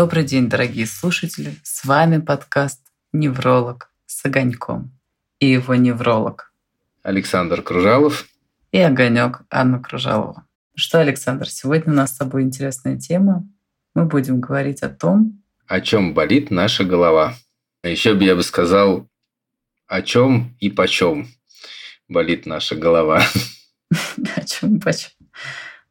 Добрый день, дорогие слушатели. С вами подкаст «Невролог» с Огоньком и его невролог Александр Кружалов и Огонек Анна Кружалова. Что, Александр, сегодня у нас с тобой интересная тема. Мы будем говорить о том, о чем болит наша голова. А еще бы я бы сказал, о чем и почем болит наша голова. О чем и почем.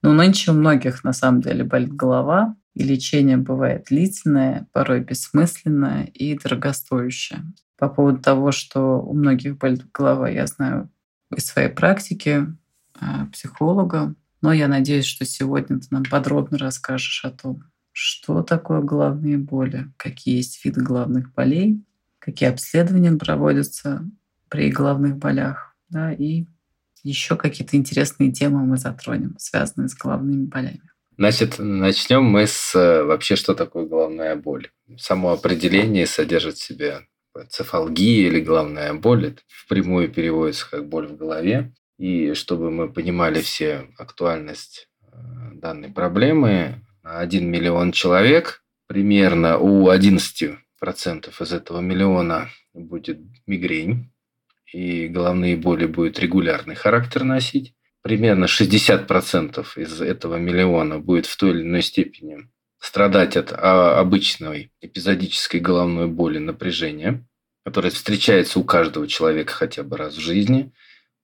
Ну, нынче у многих на самом деле болит голова, и лечение бывает длительное, порой бессмысленное и дорогостоящее. По поводу того, что у многих болит голова, я знаю из своей практики а, психолога, но я надеюсь, что сегодня ты нам подробно расскажешь о том, что такое головные боли, какие есть виды головных болей, какие обследования проводятся при головных болях, да, и еще какие-то интересные темы мы затронем, связанные с головными болями. Значит, начнем мы с э, вообще, что такое головная боль. Само определение содержит в себе цефалгия или головная боль. Это впрямую переводится как боль в голове. И чтобы мы понимали все актуальность э, данной проблемы, 1 миллион человек, примерно у 11% из этого миллиона будет мигрень, и головные боли будут регулярный характер носить примерно 60% из этого миллиона будет в той или иной степени страдать от а, обычной эпизодической головной боли напряжения, которая встречается у каждого человека хотя бы раз в жизни.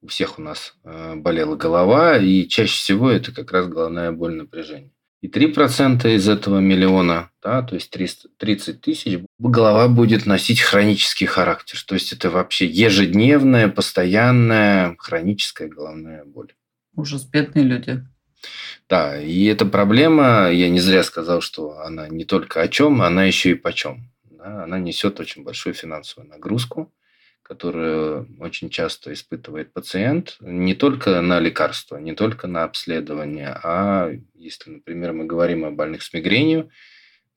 У всех у нас э, болела голова, и чаще всего это как раз головная боль напряжения. И 3% из этого миллиона, да, то есть 300, 30 тысяч, голова будет носить хронический характер. То есть это вообще ежедневная, постоянная хроническая головная боль. Ужас, бедные люди. Да, и эта проблема, я не зря сказал, что она не только о чем, она еще и почем. Да, она несет очень большую финансовую нагрузку, которую очень часто испытывает пациент не только на лекарства, не только на обследование, а если, например, мы говорим о больных с мигренью,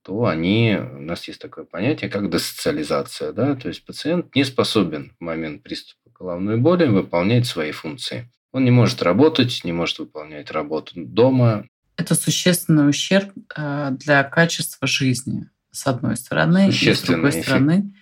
то они, у нас есть такое понятие, как десоциализация. Да? То есть пациент не способен в момент приступа головной боли выполнять свои функции. Он не может работать, не может выполнять работу дома. Это существенный ущерб э, для качества жизни, с одной стороны. И с другой эффект. стороны,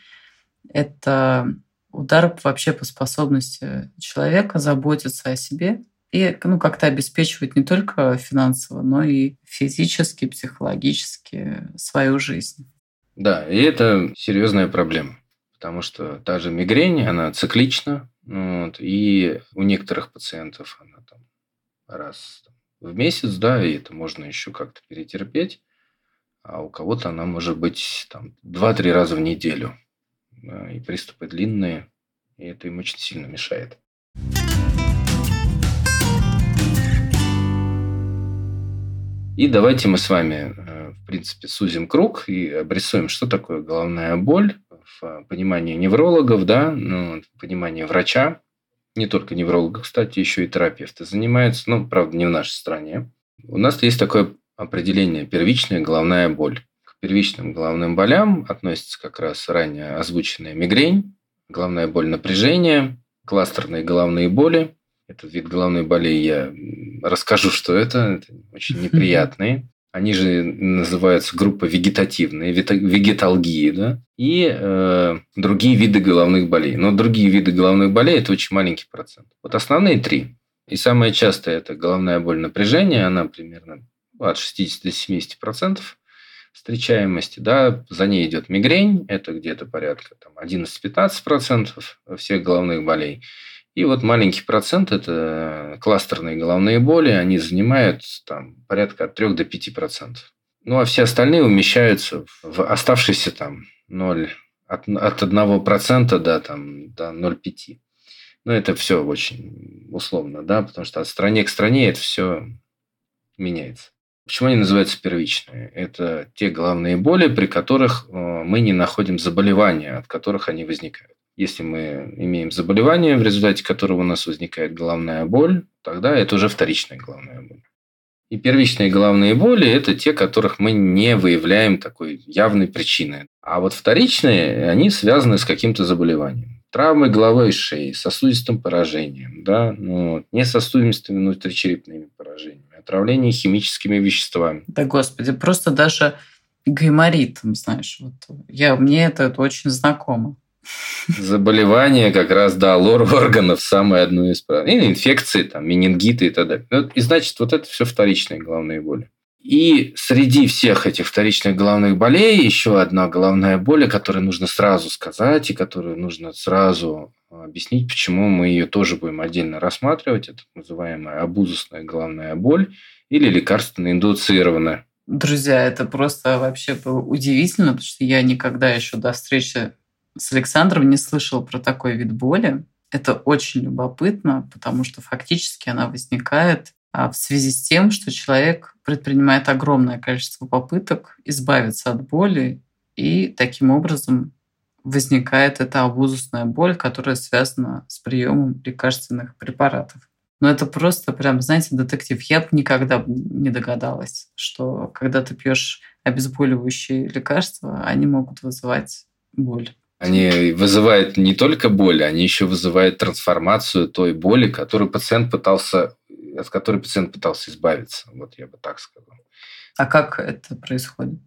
это удар вообще по способности человека заботиться о себе и ну, как-то обеспечивать не только финансово, но и физически, психологически свою жизнь. Да, и это серьезная проблема, потому что та же мигрень, она циклична, вот, и у некоторых пациентов она там раз в месяц, да, и это можно еще как-то перетерпеть. А у кого-то она может быть там 2-3 раза в неделю. И приступы длинные, и это им очень сильно мешает. И давайте мы с вами, э, в принципе, сузим круг и обрисуем, что такое головная боль в понимании неврологов, да, ну, в понимании врача, не только невролога, кстати, еще и терапевты занимаются, ну, правда, не в нашей стране. У нас есть такое определение первичная головная боль. К первичным головным болям относится как раз ранее озвученная мигрень, головная боль напряжения, кластерные головные боли. Этот вид головной боли я расскажу, что это. Это очень неприятные. Они же называются группа вегетативные, вегеталгии, да, и э, другие виды головных болей. Но другие виды головных болей – это очень маленький процент. Вот основные три. И самое частое – это головная боль напряжения, она примерно от 60 до 70 процентов встречаемости, да, за ней идет мигрень, это где-то порядка там, 11-15 процентов всех головных болей. И вот маленький процент – это кластерные головные боли, они занимают там, порядка от 3 до 5 процентов. Ну, а все остальные умещаются в оставшиеся там 0, от, от 1 процента до, там, до 0,5. Но это все очень условно, да, потому что от стране к стране это все меняется. Почему они называются первичные? Это те головные боли, при которых э, мы не находим заболевания, от которых они возникают. Если мы имеем заболевание, в результате которого у нас возникает головная боль, тогда это уже вторичная головная боль. И первичные головные боли – это те, которых мы не выявляем такой явной причины. А вот вторичные, они связаны с каким-то заболеванием. Травмой головы и шеи, сосудистым поражением, да, ну, не сосудистыми внутричерепными поражениями, отравление химическими веществами. Да, господи, просто даже Гайморит, знаешь, вот я, мне это, это очень знакомо. Заболевание как раз, да, лор органов самое одно из... Или инфекции, там, менингиты и так далее. Ну, и значит, вот это все вторичные головные боли. И среди всех этих вторичных головных болей еще одна головная боль, о которой нужно сразу сказать и которую нужно сразу объяснить, почему мы ее тоже будем отдельно рассматривать. Это называемая абузусная головная боль или лекарственно индуцированная. Друзья, это просто вообще было удивительно, потому что я никогда еще до встречи с Александром не слышал про такой вид боли. Это очень любопытно, потому что фактически она возникает а, в связи с тем, что человек предпринимает огромное количество попыток избавиться от боли, и таким образом возникает эта абузусная боль, которая связана с приемом лекарственных препаратов. Но это просто прям, знаете, детектив. Я бы никогда не догадалась, что когда ты пьешь обезболивающие лекарства, они могут вызывать боль. Они вызывают не только боль, они еще вызывают трансформацию той боли, которую пациент пытался, от которой пациент пытался избавиться. Вот я бы так сказал. А как это происходит?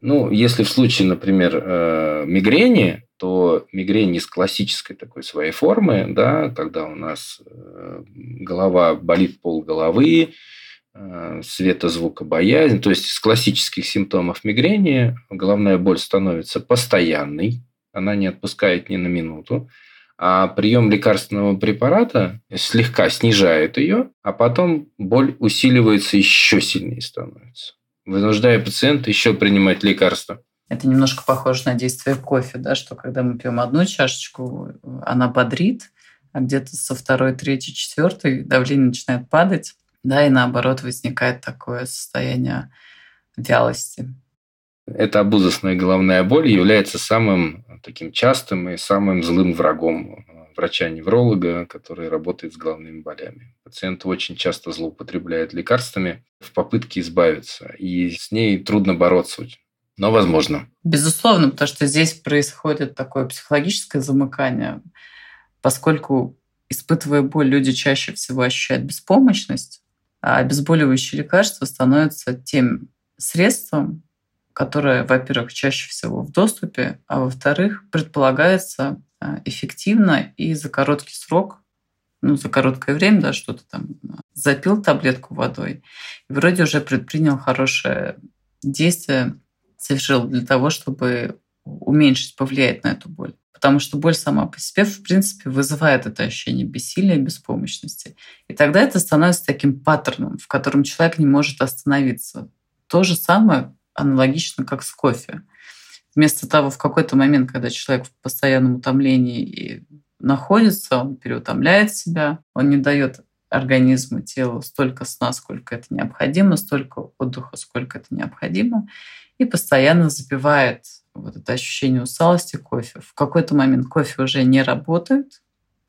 Ну, если в случае, например, э, мигрени, то мигрень из классической такой своей формы, да, когда у нас э, голова болит пол головы, э, светозвукобоязнь, то есть из классических симптомов мигрени головная боль становится постоянной, она не отпускает ни на минуту, а прием лекарственного препарата слегка снижает ее, а потом боль усиливается еще сильнее становится, вынуждая пациента еще принимать лекарства. Это немножко похоже на действие кофе, да, что когда мы пьем одну чашечку, она бодрит, а где-то со второй, третьей, четвертой давление начинает падать, да, и наоборот возникает такое состояние вялости. Эта обузостная головная боль является самым таким частым и самым злым врагом врача-невролога, который работает с головными болями. Пациент очень часто злоупотребляет лекарствами в попытке избавиться, и с ней трудно бороться но возможно. Безусловно, потому что здесь происходит такое психологическое замыкание, поскольку, испытывая боль, люди чаще всего ощущают беспомощность, а обезболивающее лекарство становится тем средством, которое, во-первых, чаще всего в доступе, а во-вторых, предполагается а, эффективно и за короткий срок, ну, за короткое время, да, что-то там запил таблетку водой, и вроде уже предпринял хорошее действие совершил для того, чтобы уменьшить, повлиять на эту боль. Потому что боль сама по себе, в принципе, вызывает это ощущение бессилия, беспомощности. И тогда это становится таким паттерном, в котором человек не может остановиться. То же самое аналогично, как с кофе. Вместо того, в какой-то момент, когда человек в постоянном утомлении и находится, он переутомляет себя, он не дает организму, телу столько сна, сколько это необходимо, столько отдыха, сколько это необходимо и постоянно запивает вот это ощущение усталости кофе. В какой-то момент кофе уже не работает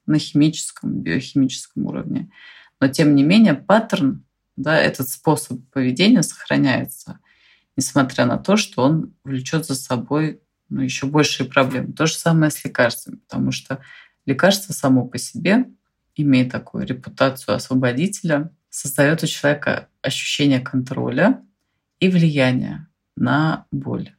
на химическом, биохимическом уровне, но тем не менее паттерн, да, этот способ поведения сохраняется, несмотря на то, что он влечет за собой ну, еще большие проблемы. То же самое с лекарствами, потому что лекарство само по себе, имея такую репутацию освободителя, создает у человека ощущение контроля и влияния на боль.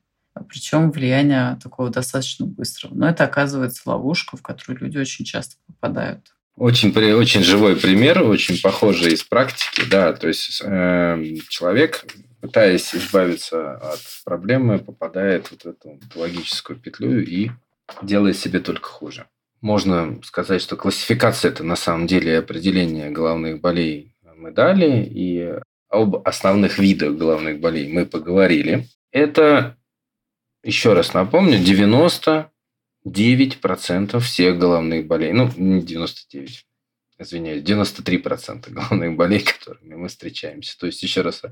Причем влияние такого достаточно быстрого. Но это оказывается ловушка, в которую люди очень часто попадают. Очень, очень живой пример, очень похожий из практики. Да, то есть э, человек, пытаясь избавиться от проблемы, попадает вот в эту логическую петлю и делает себе только хуже. Можно сказать, что классификация это на самом деле определение головных болей мы дали, и об основных видах головных болей мы поговорили. Это, еще раз напомню, 99% всех головных болей. Ну, не 99, извиняюсь, 93% головных болей, которыми мы встречаемся. То есть, еще раз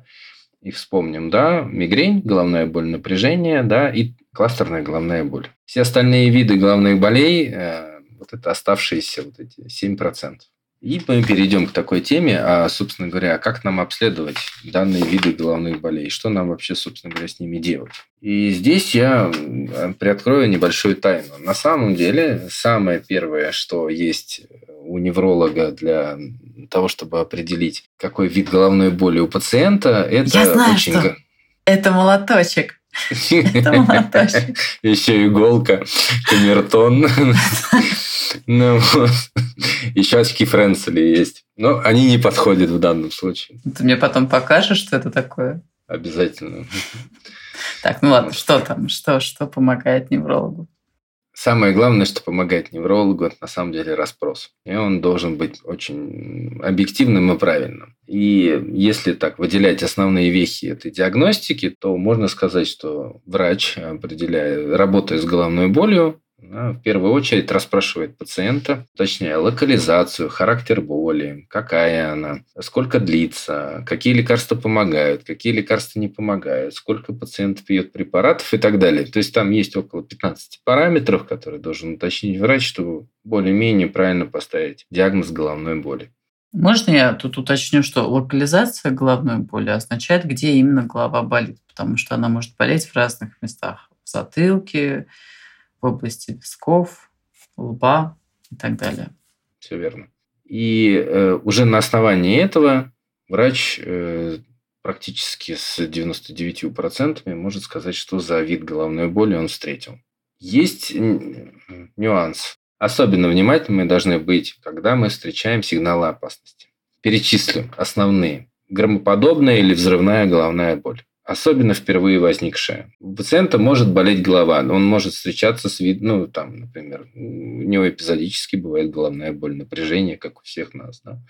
их вспомним, да, мигрень, головная боль, напряжение, да, и кластерная головная боль. Все остальные виды головных болей, э, вот это оставшиеся вот эти 7%. И мы перейдем к такой теме, а, собственно говоря, как нам обследовать данные виды головных болей, что нам вообще, собственно говоря, с ними делать. И здесь я приоткрою небольшую тайну. На самом деле, самое первое, что есть у невролога для того, чтобы определить, какой вид головной боли у пациента, это я знаю, очень... Что. Это молоточек. Еще иголка, камертон. Ну, вот. Еще очки Френцели есть. Но они не подходят в данном случае. Ты мне потом покажешь, что это такое? Обязательно. Так, ну ладно, что там? Что, что помогает неврологу? Самое главное, что помогает неврологу, это на самом деле расспрос. И он должен быть очень объективным и правильным. И если так выделять основные вехи этой диагностики, то можно сказать, что врач, определяя, работая с головной болью, в первую очередь расспрашивает пациента, точнее, локализацию, характер боли, какая она, сколько длится, какие лекарства помогают, какие лекарства не помогают, сколько пациент пьет препаратов и так далее. То есть там есть около 15 параметров, которые должен уточнить врач, чтобы более-менее правильно поставить диагноз головной боли. Можно я тут уточню, что локализация головной боли означает, где именно голова болит, потому что она может болеть в разных местах. В затылке, в области висков, лба и так далее. Все верно. И э, уже на основании этого врач э, практически с 99% может сказать, что за вид головной боли он встретил. Есть нюанс. Особенно внимательны мы должны быть, когда мы встречаем сигналы опасности. Перечислю основные. Громоподобная или взрывная головная боль особенно впервые возникшая. У пациента может болеть голова, он может встречаться с вид, ну, там, например, у него эпизодически бывает головная боль, напряжение, как у всех нас, да.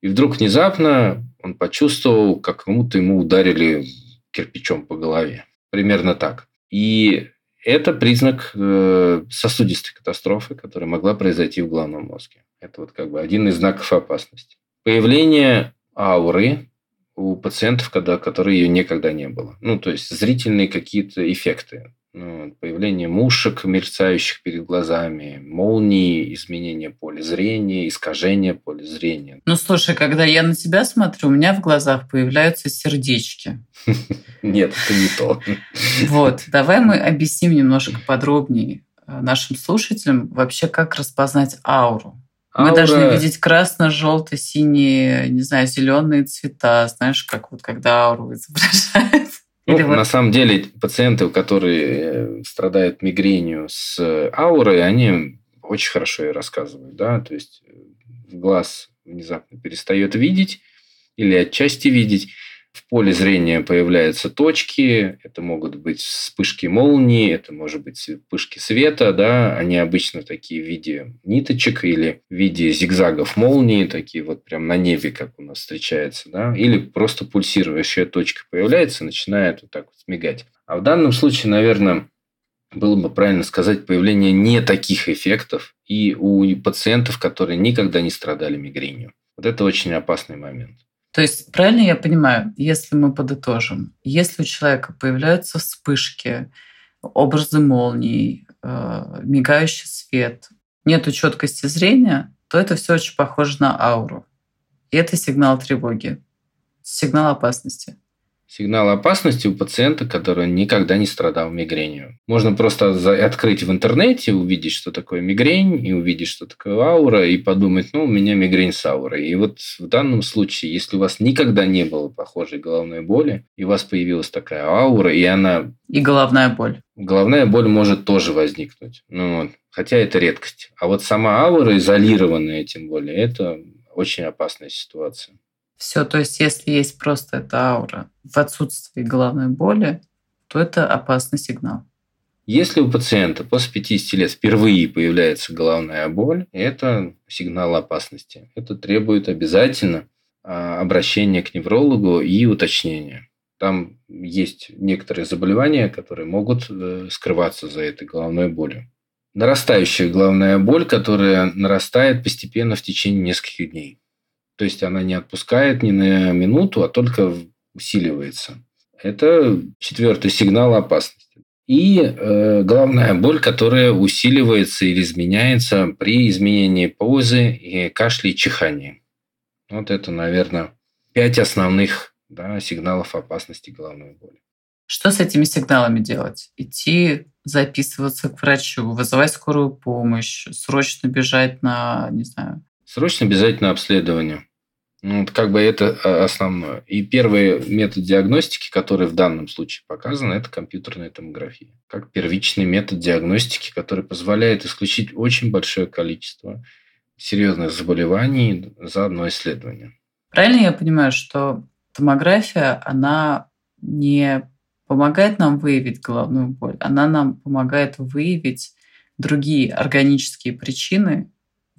И вдруг внезапно он почувствовал, как кому-то ему ударили кирпичом по голове. Примерно так. И это признак э, сосудистой катастрофы, которая могла произойти в головном мозге. Это вот как бы один из знаков опасности. Появление ауры, у пациентов, когда, которые ее никогда не было. Ну, то есть зрительные какие-то эффекты. Ну, появление мушек, мерцающих перед глазами, молнии, изменение поля зрения, искажение поля зрения. Ну, слушай, когда я на тебя смотрю, у меня в глазах появляются сердечки. Нет, это не то. Вот, давай мы объясним немножко подробнее э, нашим слушателям вообще, как распознать ауру. Мы Аура... должны видеть красно-желто-синие, не знаю, зеленые цвета, знаешь, как вот когда ауру изображают. Ну, вот... На самом деле, пациенты, которые э, страдают мигренью с аурой, они очень хорошо и рассказывают. Да? То есть э, глаз внезапно перестает видеть или отчасти видеть в поле зрения появляются точки, это могут быть вспышки молнии, это может быть вспышки света, да, они обычно такие в виде ниточек или в виде зигзагов молнии, такие вот прям на небе, как у нас встречается, да, или просто пульсирующая точка появляется начинает вот так вот мигать. А в данном случае, наверное, было бы правильно сказать появление не таких эффектов и у пациентов, которые никогда не страдали мигренью. Вот это очень опасный момент. То есть, правильно я понимаю, если мы подытожим, если у человека появляются вспышки, образы молний, э, мигающий свет, нету четкости зрения, то это все очень похоже на ауру. И это сигнал тревоги, сигнал опасности сигнал опасности у пациента, который никогда не страдал мигренью. Можно просто открыть в интернете, увидеть, что такое мигрень, и увидеть, что такое аура, и подумать, ну, у меня мигрень с аурой. И вот в данном случае, если у вас никогда не было похожей головной боли, и у вас появилась такая аура, и она... И головная боль. Головная боль может тоже возникнуть. Ну, вот. Хотя это редкость. А вот сама аура, изолированная тем более, это очень опасная ситуация. Все, то есть если есть просто эта аура в отсутствии головной боли, то это опасный сигнал. Если у пациента после 50 лет впервые появляется головная боль, это сигнал опасности. Это требует обязательно а, обращения к неврологу и уточнения. Там есть некоторые заболевания, которые могут э, скрываться за этой головной болью. Нарастающая головная боль, которая нарастает постепенно в течение нескольких дней. То есть она не отпускает ни на минуту, а только усиливается. Это четвертый сигнал опасности. И э, головная боль, которая усиливается или изменяется при изменении позы, и кашля и чихании. Вот это, наверное, пять основных да, сигналов опасности головной боли. Что с этими сигналами делать? Идти записываться к врачу, вызывать скорую помощь, срочно бежать на, не знаю, Срочно обязательно обследование. Ну, как бы это а, основное. И первый метод диагностики, который в данном случае показан, это компьютерная томография. Как первичный метод диагностики, который позволяет исключить очень большое количество серьезных заболеваний за одно исследование. Правильно я понимаю, что томография, она не помогает нам выявить головную боль, она нам помогает выявить другие органические причины,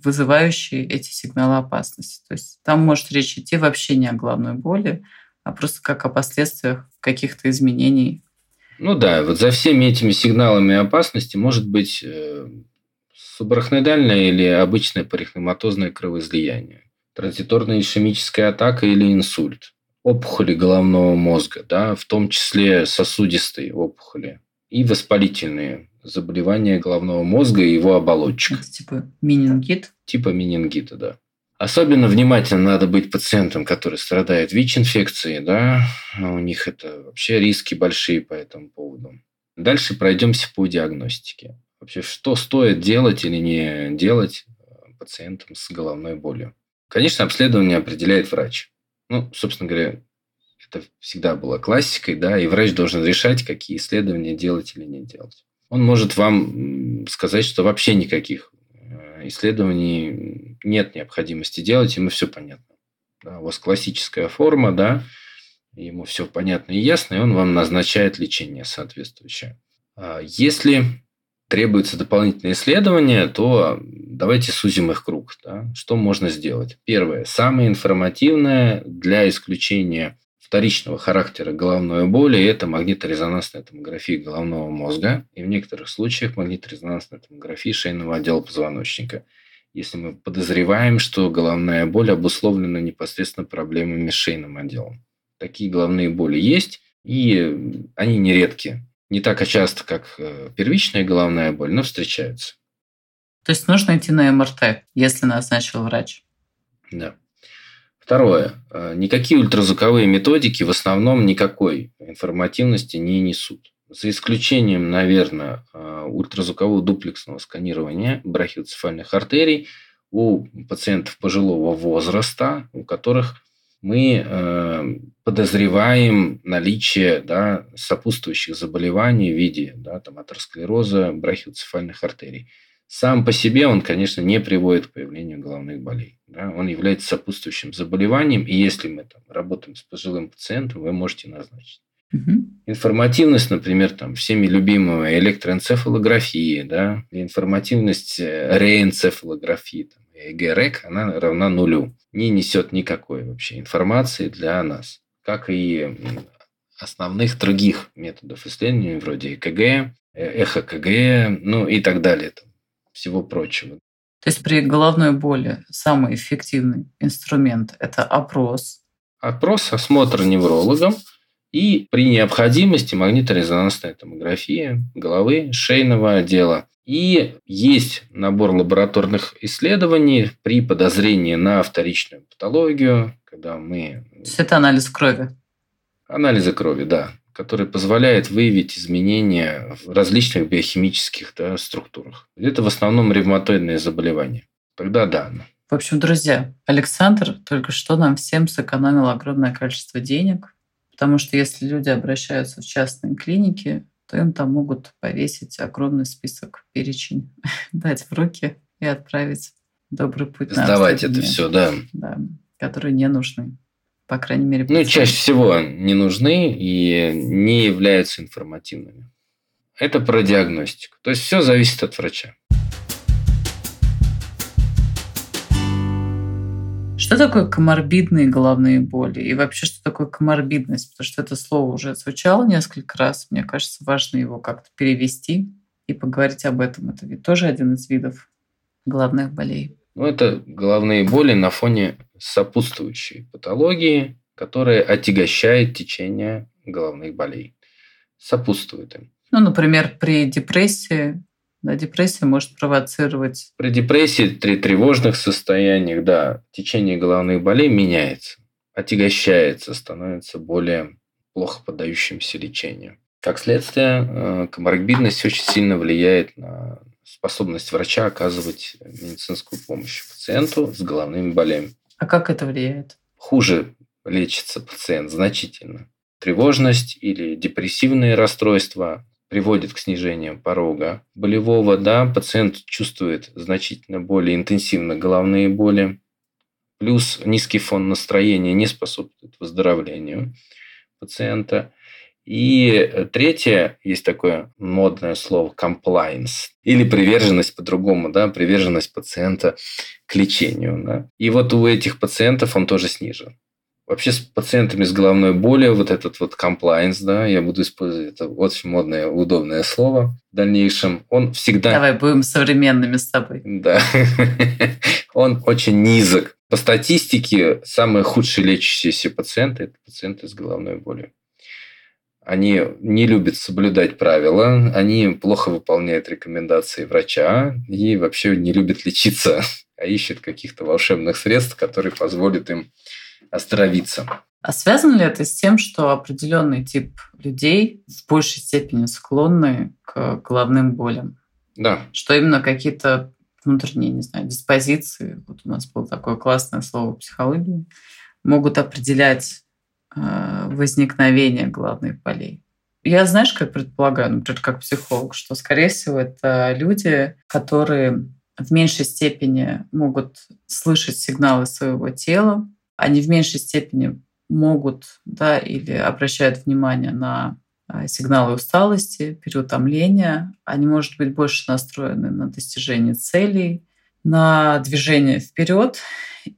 вызывающие эти сигналы опасности. То есть там может речь идти вообще не о головной боли, а просто как о последствиях каких-то изменений. Ну да, вот за всеми этими сигналами опасности может быть э, субарахноидальное или обычное парихематозное кровоизлияние, транзиторная ишемическая атака или инсульт, опухоли головного мозга, да, в том числе сосудистые опухоли и воспалительные заболевания головного мозга и его оболочек. Это типа менингит? Типа менингита, да. Особенно внимательно надо быть пациентам, которые страдают ВИЧ-инфекцией, да, у них это вообще риски большие по этому поводу. Дальше пройдемся по диагностике. Вообще, что стоит делать или не делать э, пациентам с головной болью? Конечно, обследование определяет врач. Ну, собственно говоря, это всегда было классикой, да, и врач должен решать, какие исследования делать или не делать он может вам сказать, что вообще никаких э, исследований нет необходимости делать, ему все понятно. Да, у вас классическая форма, да, ему все понятно и ясно, и он вам назначает лечение соответствующее. А если требуется дополнительное исследование, то давайте сузим их круг. Да? Что можно сделать? Первое. Самое информативное для исключения вторичного характера головной боли – это магниторезонансная томография головного мозга и в некоторых случаях магниторезонансная томография шейного отдела позвоночника. Если мы подозреваем, что головная боль обусловлена непосредственно проблемами с шейным отделом. Такие головные боли есть, и они нередки. Не так часто, как э, первичная головная боль, но встречаются. То есть нужно идти на МРТ, если назначил врач? Да. Второе. Э, никакие ультразвуковые методики в основном никакой информативности не несут. За исключением, наверное, э, ультразвукового дуплексного сканирования брахиоцефальных артерий у пациентов пожилого возраста, у которых мы э, подозреваем наличие да, сопутствующих заболеваний в виде да, там, атеросклероза брахиоцефальных артерий. Сам по себе он, конечно, не приводит к появлению головных болей. Да? Он является сопутствующим заболеванием, и если мы там, работаем с пожилым пациентом, вы можете назначить. Угу. Информативность, например, там, всеми любимая электроэнцефалографии, да, информативность э, реэнцефалографии, там, ЭГ-РЭК, она равна нулю. Не несет никакой вообще информации для нас. Как и основных других методов исследования, вроде ЭКГ, э, эхо-КГ, ну и так далее. Там, всего прочего. То есть при головной боли самый эффективный инструмент – это опрос. Опрос, осмотр неврологом и при необходимости магниторезонансная томография головы, шейного отдела. И есть набор лабораторных исследований при подозрении на вторичную патологию, когда мы... То есть это анализ крови? Анализы крови, да который позволяет выявить изменения в различных биохимических да, структурах. Это в основном ревматоидные заболевания. Тогда да. В общем, друзья, Александр только что нам всем сэкономил огромное количество денег, потому что если люди обращаются в частные клиники, то им там могут повесить огромный список, перечень, дать в руки и отправить добрый путь Сдавать это все, да. Да, которые не нужны по крайней мере. Ну, чаще всего не нужны и не являются информативными. Это про диагностику. То есть все зависит от врача. Что такое коморбидные головные боли? И вообще, что такое коморбидность? Потому что это слово уже звучало несколько раз. Мне кажется, важно его как-то перевести и поговорить об этом. Это ведь тоже один из видов головных болей. Ну, это головные боли на фоне сопутствующей патологии, которая отягощает течение головных болей. Сопутствует им. Ну, например, при депрессии да, депрессия может провоцировать. При депрессии, при тревожных состояниях, да, течение головных болей меняется, отягощается, становится более плохо поддающимся лечению. Как следствие, э, коморбидность очень сильно влияет на способность врача оказывать медицинскую помощь пациенту с головными болями. А как это влияет? хуже лечится пациент значительно. Тревожность или депрессивные расстройства приводит к снижению порога болевого. Да, пациент чувствует значительно более интенсивно головные боли. Плюс низкий фон настроения не способствует выздоровлению пациента. И третье, есть такое модное слово compliance, или приверженность по-другому, да, приверженность пациента к лечению. Да. И вот у этих пациентов он тоже снижен. Вообще с пациентами с головной болью вот этот вот compliance, да, я буду использовать это очень модное, удобное слово в дальнейшем, он всегда... Давай будем современными с тобой. Да. Он очень низок. По статистике, самые худшие лечащиеся пациенты – это пациенты с головной болью. Они не любят соблюдать правила, они плохо выполняют рекомендации врача и вообще не любят лечиться, а ищут каких-то волшебных средств, которые позволят им остановиться. А связано ли это с тем, что определенный тип людей в большей степени склонны к головным болям? Да. Что именно какие-то внутренние, не знаю, диспозиции, вот у нас было такое классное слово психологии, могут определять возникновения главных болей. Я, знаешь, как предполагаю, например, как психолог, что, скорее всего, это люди, которые в меньшей степени могут слышать сигналы своего тела, они в меньшей степени могут да, или обращают внимание на э, сигналы усталости, переутомления. Они, может быть, больше настроены на достижение целей, на движение вперед.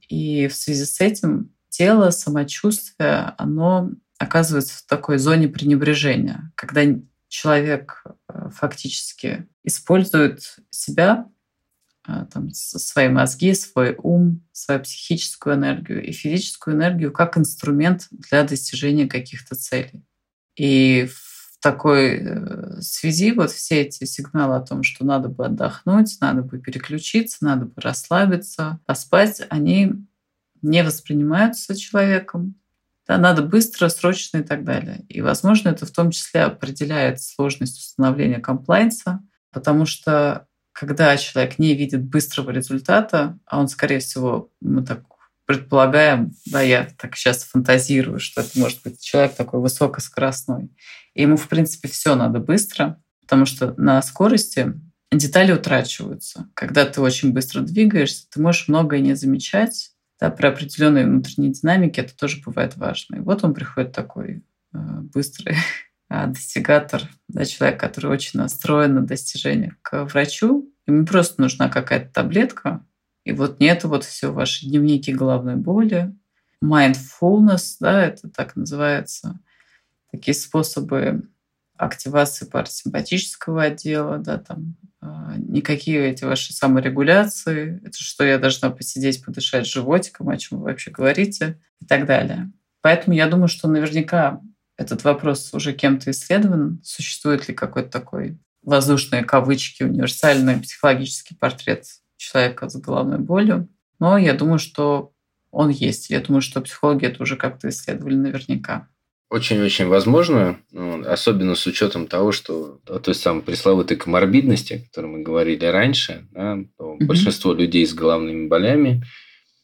И в связи с этим тело, самочувствие, оно оказывается в такой зоне пренебрежения, когда человек э, фактически использует себя, э, там, свои мозги, свой ум, свою психическую энергию и физическую энергию как инструмент для достижения каких-то целей. И в такой э, связи вот все эти сигналы о том, что надо бы отдохнуть, надо бы переключиться, надо бы расслабиться, поспать, они не воспринимаются человеком. Да, надо быстро, срочно и так далее. И, возможно, это в том числе определяет сложность установления комплайнса, потому что когда человек не видит быстрого результата, а он, скорее всего, мы так предполагаем, да, я так сейчас фантазирую, что это может быть человек такой высокоскоростной, и ему, в принципе, все надо быстро, потому что на скорости детали утрачиваются. Когда ты очень быстро двигаешься, ты можешь многое не замечать, да, про определенные внутренние динамики это тоже бывает важно. И вот он приходит такой э, быстрый а, достигатор, да, человек, который очень настроен на достижение к врачу. Ему просто нужна какая-то таблетка, и вот нет вот все ваши дневники головной боли, mindfulness, да, это так называется, такие способы активации парасимпатического отдела, да, там а, никакие эти ваши саморегуляции, это что я должна посидеть, подышать животиком, о чем вы вообще говорите и так далее. Поэтому я думаю, что наверняка этот вопрос уже кем-то исследован. Существует ли какой-то такой воздушные кавычки, универсальный психологический портрет человека с головной болью. Но я думаю, что он есть. Я думаю, что психологи это уже как-то исследовали наверняка. Очень-очень возможно, ну, особенно с учетом того, что той самой пресловутой коморбидности, о которой мы говорили раньше, да, mm-hmm. большинство людей с головными болями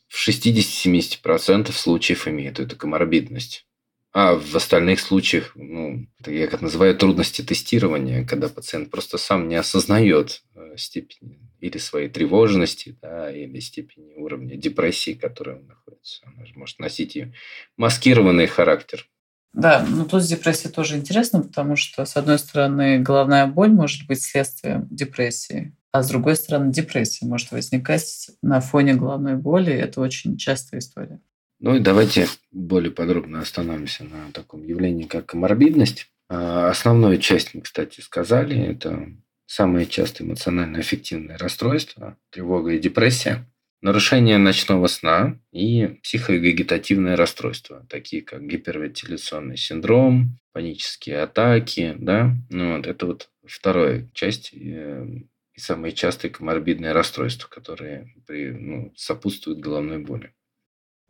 в 60-70% случаев имеют эту коморбидность. А в остальных случаях, ну, я как называю трудности тестирования, когда пациент просто сам не осознает э, степень или своей тревожности, да, или степени уровня депрессии, в которой он находится. Она же может носить и маскированный характер. Да, ну тут с депрессией тоже интересно, потому что, с одной стороны, головная боль может быть следствием депрессии, а с другой стороны, депрессия может возникать на фоне головной боли. Это очень частая история. Ну и давайте более подробно остановимся на таком явлении, как коморбидность. А, основную часть мы, кстати, сказали. Это самое частое эмоционально-аффективное расстройство, тревога и депрессия нарушение ночного сна и психовегетативное расстройство, такие как гипервентиляционный синдром, панические атаки, да, ну вот это вот вторая часть э, и самые частые коморбидные расстройства, которые при, ну, сопутствуют головной боли.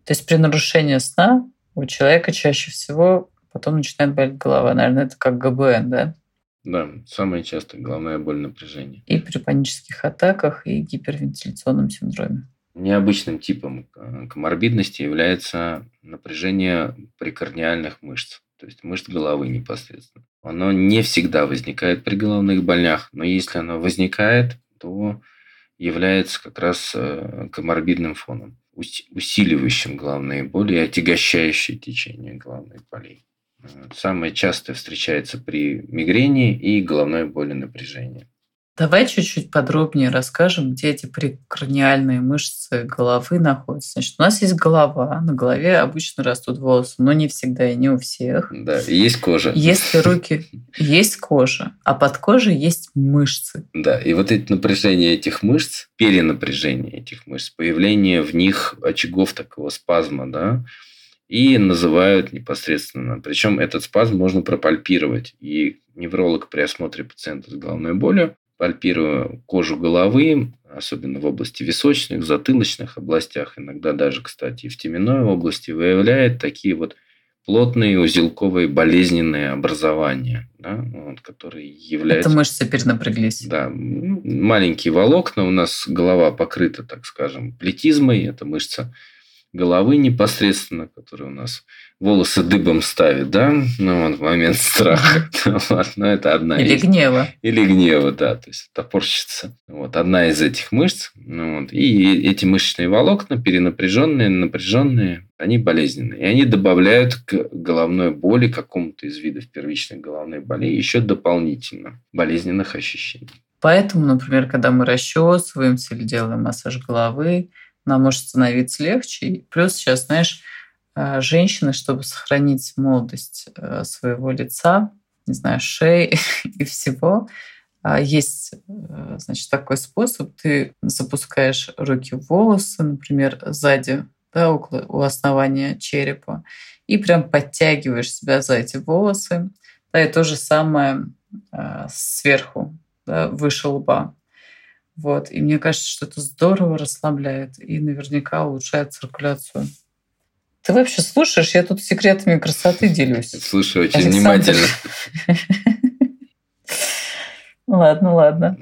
То есть при нарушении сна у человека чаще всего потом начинает болеть голова. Наверное, это как ГБН, да? Да, самая частая головная боль напряжение. И при панических атаках, и гипервентиляционном синдроме. Необычным типом э, коморбидности является напряжение прикорниальных мышц, то есть мышц головы непосредственно. Оно не всегда возникает при головных больных, но если оно возникает, то является как раз э, коморбидным фоном, усиливающим головные боли и отягощающее течение головных болей. Э, самое частое встречается при мигрени и головной боли напряжения. Давай чуть-чуть подробнее расскажем, где эти прекраниальные мышцы головы находятся. Значит, у нас есть голова, на голове обычно растут волосы, но не всегда и не у всех. Да, и есть кожа. Если руки... Есть кожа, а под кожей есть мышцы. Да, и вот эти напряжения этих мышц, перенапряжение этих мышц, появление в них очагов такого спазма, да, и называют непосредственно. Причем этот спазм можно пропальпировать. И невролог при осмотре пациента с головной болью пальпируя кожу головы, особенно в области височных, затылочных областях, иногда даже, кстати, и в теменной области, выявляет такие вот плотные узелковые болезненные образования, да, вот, которые являются... Это мышцы перенапряглись. Да, маленькие волокна, у нас голова покрыта, так скажем, плетизмой, это мышца головы непосредственно, которая у нас волосы дыбом ставит, да, ну, вот, в момент страха. Но это одна Или из... гнева. Или гнева, да, то есть топорщится. Вот одна из этих мышц. Ну, вот, и эти мышечные волокна, перенапряженные, напряженные, они болезненные. И они добавляют к головной боли, какому-то из видов первичной головной боли, еще дополнительно болезненных ощущений. Поэтому, например, когда мы расчесываемся или делаем массаж головы, нам может становиться легче. плюс сейчас, знаешь, э, женщины, чтобы сохранить молодость э, своего лица, не знаю, шеи и всего, а, есть, э, значит, такой способ. Ты запускаешь руки в волосы, например, сзади, да, около, у основания черепа, и прям подтягиваешь себя за эти волосы. Да, и то же самое сверху, да, выше лба. Вот. И мне кажется, что это здорово расслабляет и наверняка улучшает циркуляцию. Ты вообще слушаешь? Я тут секретами красоты делюсь. Слушаю очень Александр. внимательно. Ладно, ладно.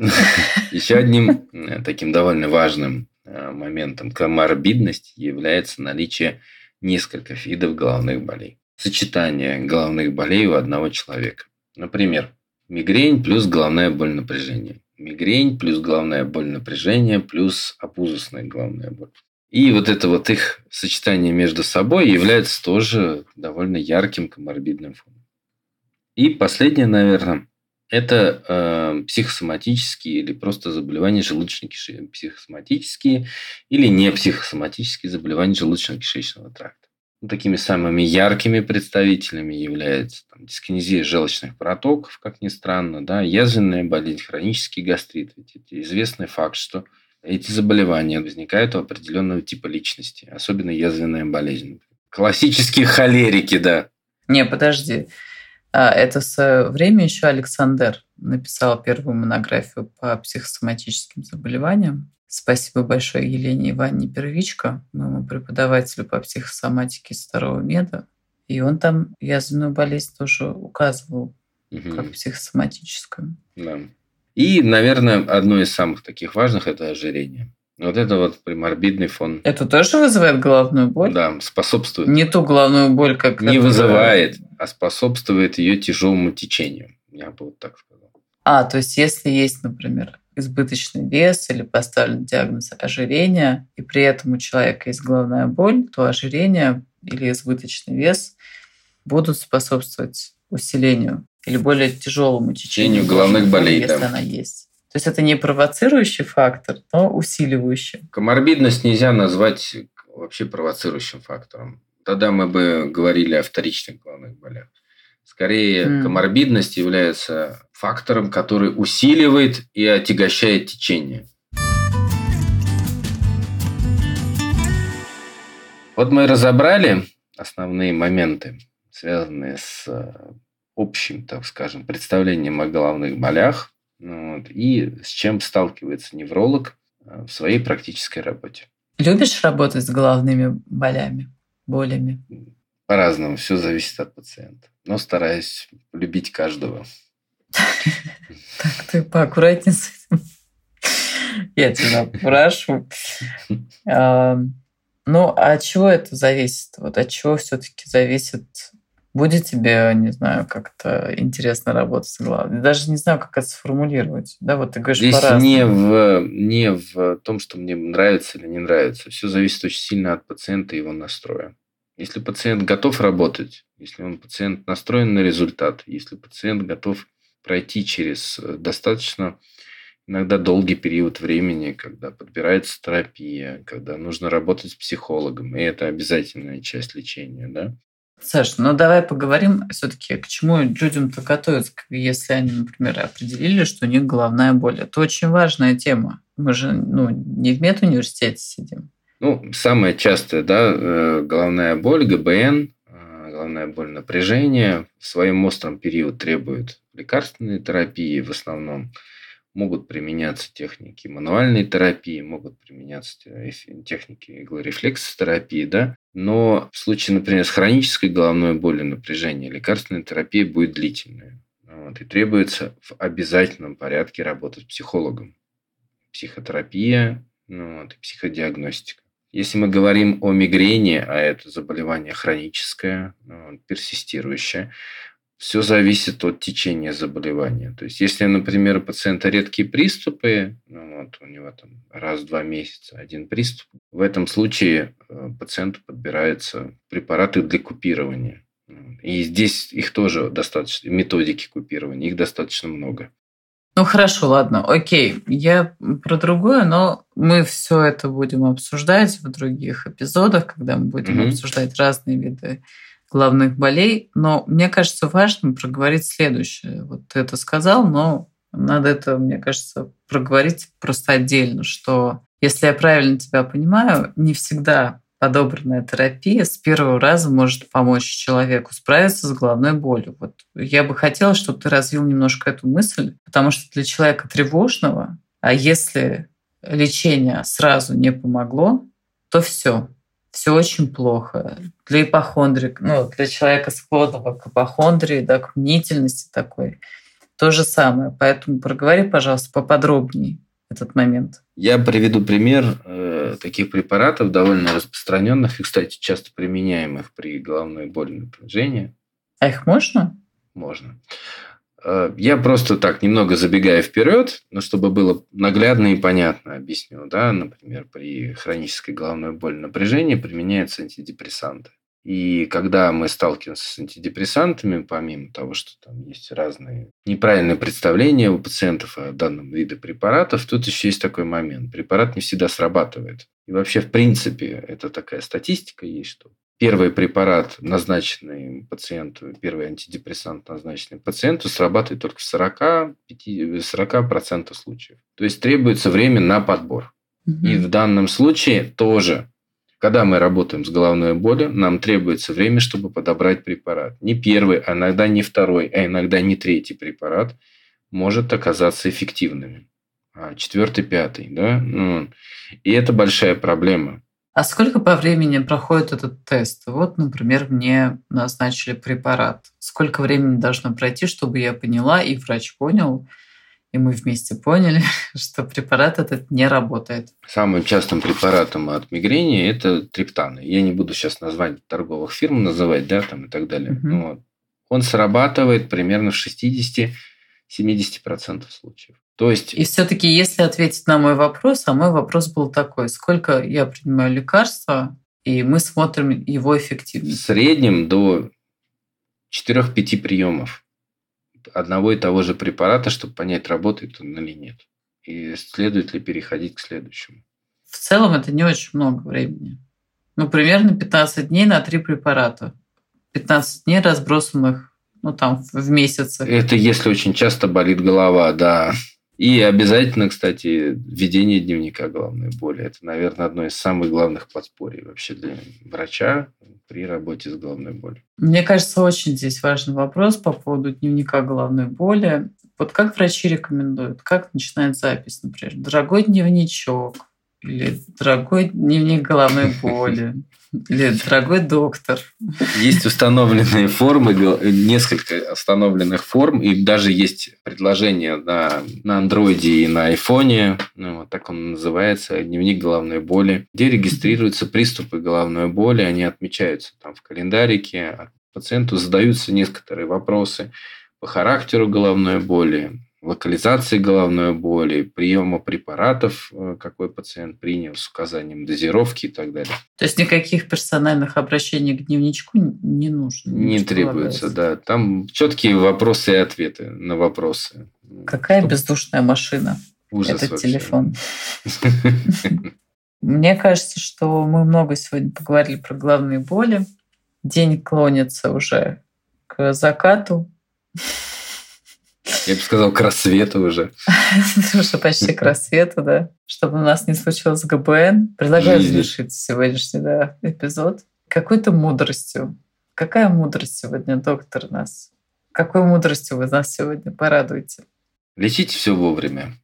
Еще одним э, таким довольно важным э, моментом коморбидности является наличие нескольких видов головных болей. Сочетание головных болей у одного человека. Например, мигрень плюс головная боль напряжения мигрень, плюс головная боль напряжения, плюс опузусная головная боль. И вот это вот их сочетание между собой является тоже довольно ярким коморбидным фоном. И последнее, наверное, это э, психосоматические или просто заболевания желудочно-кишечного, психосоматические или не психосоматические заболевания желудочно-кишечного тракта. Такими самыми яркими представителями являются там, дискинезия желчных протоков, как ни странно, да, язвенная болезнь, хронический гастрит. Ведь это известный факт, что эти заболевания возникают у определенного типа личности, особенно язвенная болезнь. Классические холерики, да. Не, подожди. А, это свое время еще Александр написал первую монографию по психосоматическим заболеваниям. Спасибо большое Елене Ивановне Первичко, моему преподавателю по психосоматике второго меда. И он там язвенную болезнь тоже указывал угу. как психосоматическую. Да. И, наверное, одно из самых таких важных – это ожирение. Вот это вот приморбидный фон. Это тоже вызывает головную боль? Да, способствует. Не ту головную боль, как... Не вызывает, а способствует ее тяжелому течению. Я бы вот так сказал. А, то есть если есть, например, избыточный вес или поставлен диагноз ожирения, и при этом у человека есть головная боль, то ожирение или избыточный вес будут способствовать усилению или более тяжелому течению головных болей, если да. она есть. То есть это не провоцирующий фактор, но усиливающий. Коморбидность нельзя назвать вообще провоцирующим фактором. Тогда мы бы говорили о вторичных головных болях. Скорее, mm. коморбидность является фактором, который усиливает и отягощает течение. Вот мы разобрали основные моменты, связанные с э, общим, так скажем, представлением о головных болях ну вот, и с чем сталкивается невролог э, в своей практической работе. Любишь работать с головными болями, болями? По-разному, все зависит от пациента. Но стараюсь любить каждого. Так, ты поаккуратнее с этим. Я тебя прошу. А, ну, а от чего это зависит? Вот от чего все-таки зависит Будет тебе, не знаю, как-то интересно работать с головой. Даже не знаю, как это сформулировать. Да, вот ты говоришь Здесь не в, не в том, что мне нравится или не нравится. Все зависит очень сильно от пациента и его настроя. Если пациент готов работать, если он пациент настроен на результат, если пациент готов пройти через э, достаточно иногда долгий период времени, когда подбирается терапия, когда нужно работать с психологом, и это обязательная часть лечения, да, Саш, ну давай поговорим все-таки, к чему людям-то готовятся, если они, например, определили, что у них головная боль. Это очень важная тема. Мы же ну, не в медуниверситете сидим. Ну, самая частая, да, э, головная боль, ГБН, головная боль напряжения в своем остром период требует лекарственной терапии в основном могут применяться техники мануальной терапии, могут применяться техники иглорефлексотерапии, да, но в случае, например, с хронической головной болью напряжения лекарственная терапия будет длительная. Вот, и требуется в обязательном порядке работать с психологом. Психотерапия ну, вот, и психодиагностика. Если мы говорим о мигрени, а это заболевание хроническое, ну, персистирующее, все зависит от течения заболевания. То есть, если, например, у пациента редкие приступы, ну, вот у него там раз в два месяца один приступ, в этом случае э, пациенту подбираются препараты для купирования. И здесь их тоже достаточно, методики купирования, их достаточно много. Ну хорошо, ладно, окей. Я про другое, но мы все это будем обсуждать в других эпизодах, когда мы будем угу. обсуждать разные виды главных болей. Но мне кажется важным проговорить следующее. Вот ты это сказал, но надо это, мне кажется, проговорить просто отдельно, что если я правильно тебя понимаю, не всегда подобранная терапия с первого раза может помочь человеку справиться с головной болью. Вот я бы хотела, чтобы ты развил немножко эту мысль, потому что для человека тревожного, а если лечение сразу не помогло, то все, все очень плохо. Для ипохондрика, ну, для человека склонного к ипохондрии, да, к мнительности такой, то же самое. Поэтому проговори, пожалуйста, поподробнее этот момент. Я приведу пример э, таких препаратов, довольно распространенных и, кстати, часто применяемых при головной боли напряжении. А их можно? Можно. Э, я просто так, немного забегая вперед, но чтобы было наглядно и понятно объясню. Да? Например, при хронической головной боли напряжения применяются антидепрессанты. И когда мы сталкиваемся с антидепрессантами, помимо того, что там есть разные неправильные представления у пациентов о данном виде препаратов, тут еще есть такой момент. Препарат не всегда срабатывает. И вообще, в принципе, это такая статистика есть, что первый препарат, назначенный пациенту, первый антидепрессант, назначенный пациенту, срабатывает только в 40, 40% случаев. То есть требуется время на подбор. И в данном случае тоже, когда мы работаем с головной болью, нам требуется время, чтобы подобрать препарат. Не первый, а иногда не второй, а иногда не третий препарат может оказаться эффективным. А четвертый, пятый, да? Ну, и это большая проблема. А сколько по времени проходит этот тест? Вот, например, мне назначили препарат. Сколько времени должно пройти, чтобы я поняла, и врач понял, и мы вместе поняли, что препарат этот не работает. Самым частым препаратом от мигрени это триптаны. Я не буду сейчас название торговых фирм называть, да, там и так далее. Угу. Вот. Он срабатывает примерно в 60-70% случаев. То есть... И все-таки, если ответить на мой вопрос, а мой вопрос был такой, сколько я принимаю лекарства, и мы смотрим его эффективность. В среднем до 4-5 приемов одного и того же препарата, чтобы понять, работает он или нет. И следует ли переходить к следующему. В целом это не очень много времени. Ну, примерно 15 дней на три препарата. 15 дней разбросанных ну, там, в месяцы. Это если очень часто болит голова, да. И обязательно, кстати, ведение дневника головной боли. Это, наверное, одно из самых главных подспорий вообще для врача при работе с головной болью. Мне кажется, очень здесь важный вопрос по поводу дневника головной боли. Вот как врачи рекомендуют? Как начинать запись, например? Дорогой дневничок, Или дорогой дневник головной боли. Или дорогой доктор. Есть установленные формы, несколько установленных форм, и даже есть предложение на, на андроиде и на айфоне, ну, вот так он называется, дневник головной боли, где регистрируются приступы головной боли, они отмечаются там в календарике, а пациенту задаются некоторые вопросы по характеру головной боли, локализации головной боли, приема препаратов, э, какой пациент принял с указанием дозировки и так далее. То есть никаких персональных обращений к дневничку не нужно? Не требуется, да. Там четкие вопросы и ответы на вопросы. Какая Чтобы... бездушная машина? Ужас Этот вообще. телефон. Мне кажется, что мы много сегодня поговорили про головные боли. День клонится уже к закату. Я бы сказал, к рассвету уже. Уже почти к рассвету, да. Чтобы у нас не случилось ГБН. Предлагаю завершить сегодняшний да, эпизод какой-то мудростью. Какая мудрость сегодня, доктор, нас? Какой мудростью вы нас сегодня порадуете? Лечите все вовремя.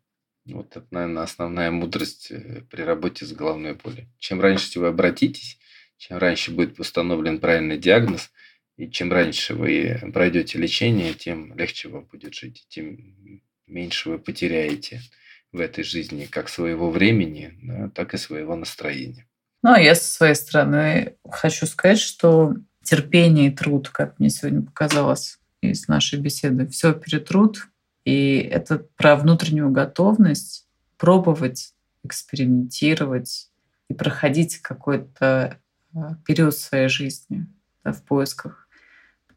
Вот это, наверное, основная мудрость э, при работе с головной болью. Чем раньше вы обратитесь, чем раньше будет установлен правильный диагноз, и чем раньше вы пройдете лечение, тем легче вам будет жить, тем меньше вы потеряете в этой жизни как своего времени, да, так и своего настроения. Ну, а я со своей стороны хочу сказать, что терпение и труд, как мне сегодня показалось из нашей беседы, все перетрут. И это про внутреннюю готовность пробовать, экспериментировать и проходить какой-то а, период своей жизни да, в поисках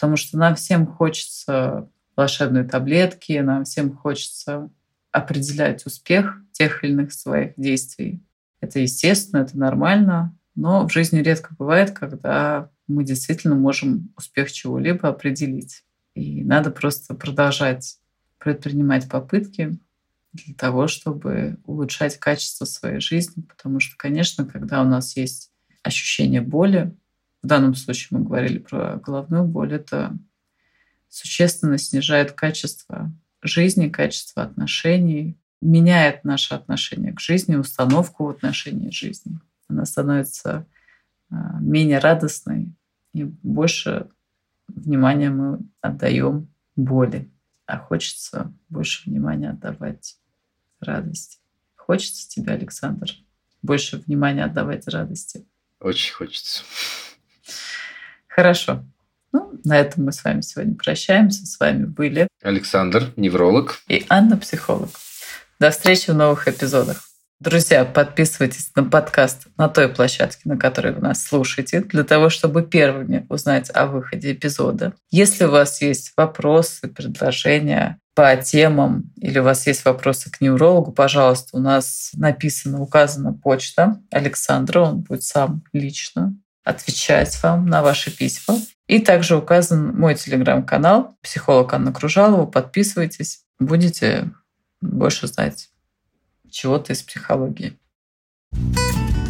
потому что нам всем хочется волшебной таблетки, нам всем хочется определять успех тех или иных своих действий. Это естественно, это нормально, но в жизни редко бывает, когда мы действительно можем успех чего-либо определить. И надо просто продолжать предпринимать попытки для того, чтобы улучшать качество своей жизни, потому что, конечно, когда у нас есть ощущение боли, в данном случае мы говорили про головную боль, это существенно снижает качество жизни, качество отношений, меняет наше отношение к жизни, установку в отношении жизни. Она становится а, менее радостной, и больше внимания мы отдаем боли, а хочется больше внимания отдавать радости. Хочется тебе, Александр, больше внимания отдавать радости? Очень хочется. Хорошо. Ну, на этом мы с вами сегодня прощаемся. С вами были Александр, невролог. И Анна, психолог. До встречи в новых эпизодах. Друзья, подписывайтесь на подкаст на той площадке, на которой вы нас слушаете, для того, чтобы первыми узнать о выходе эпизода. Если у вас есть вопросы, предложения по темам или у вас есть вопросы к неврологу, пожалуйста, у нас написано, указана почта Александра, он будет сам лично отвечать вам на ваши письма. И также указан мой телеграм-канал «Психолог Анна Кружалова». Подписывайтесь, будете больше знать чего-то из психологии. thank you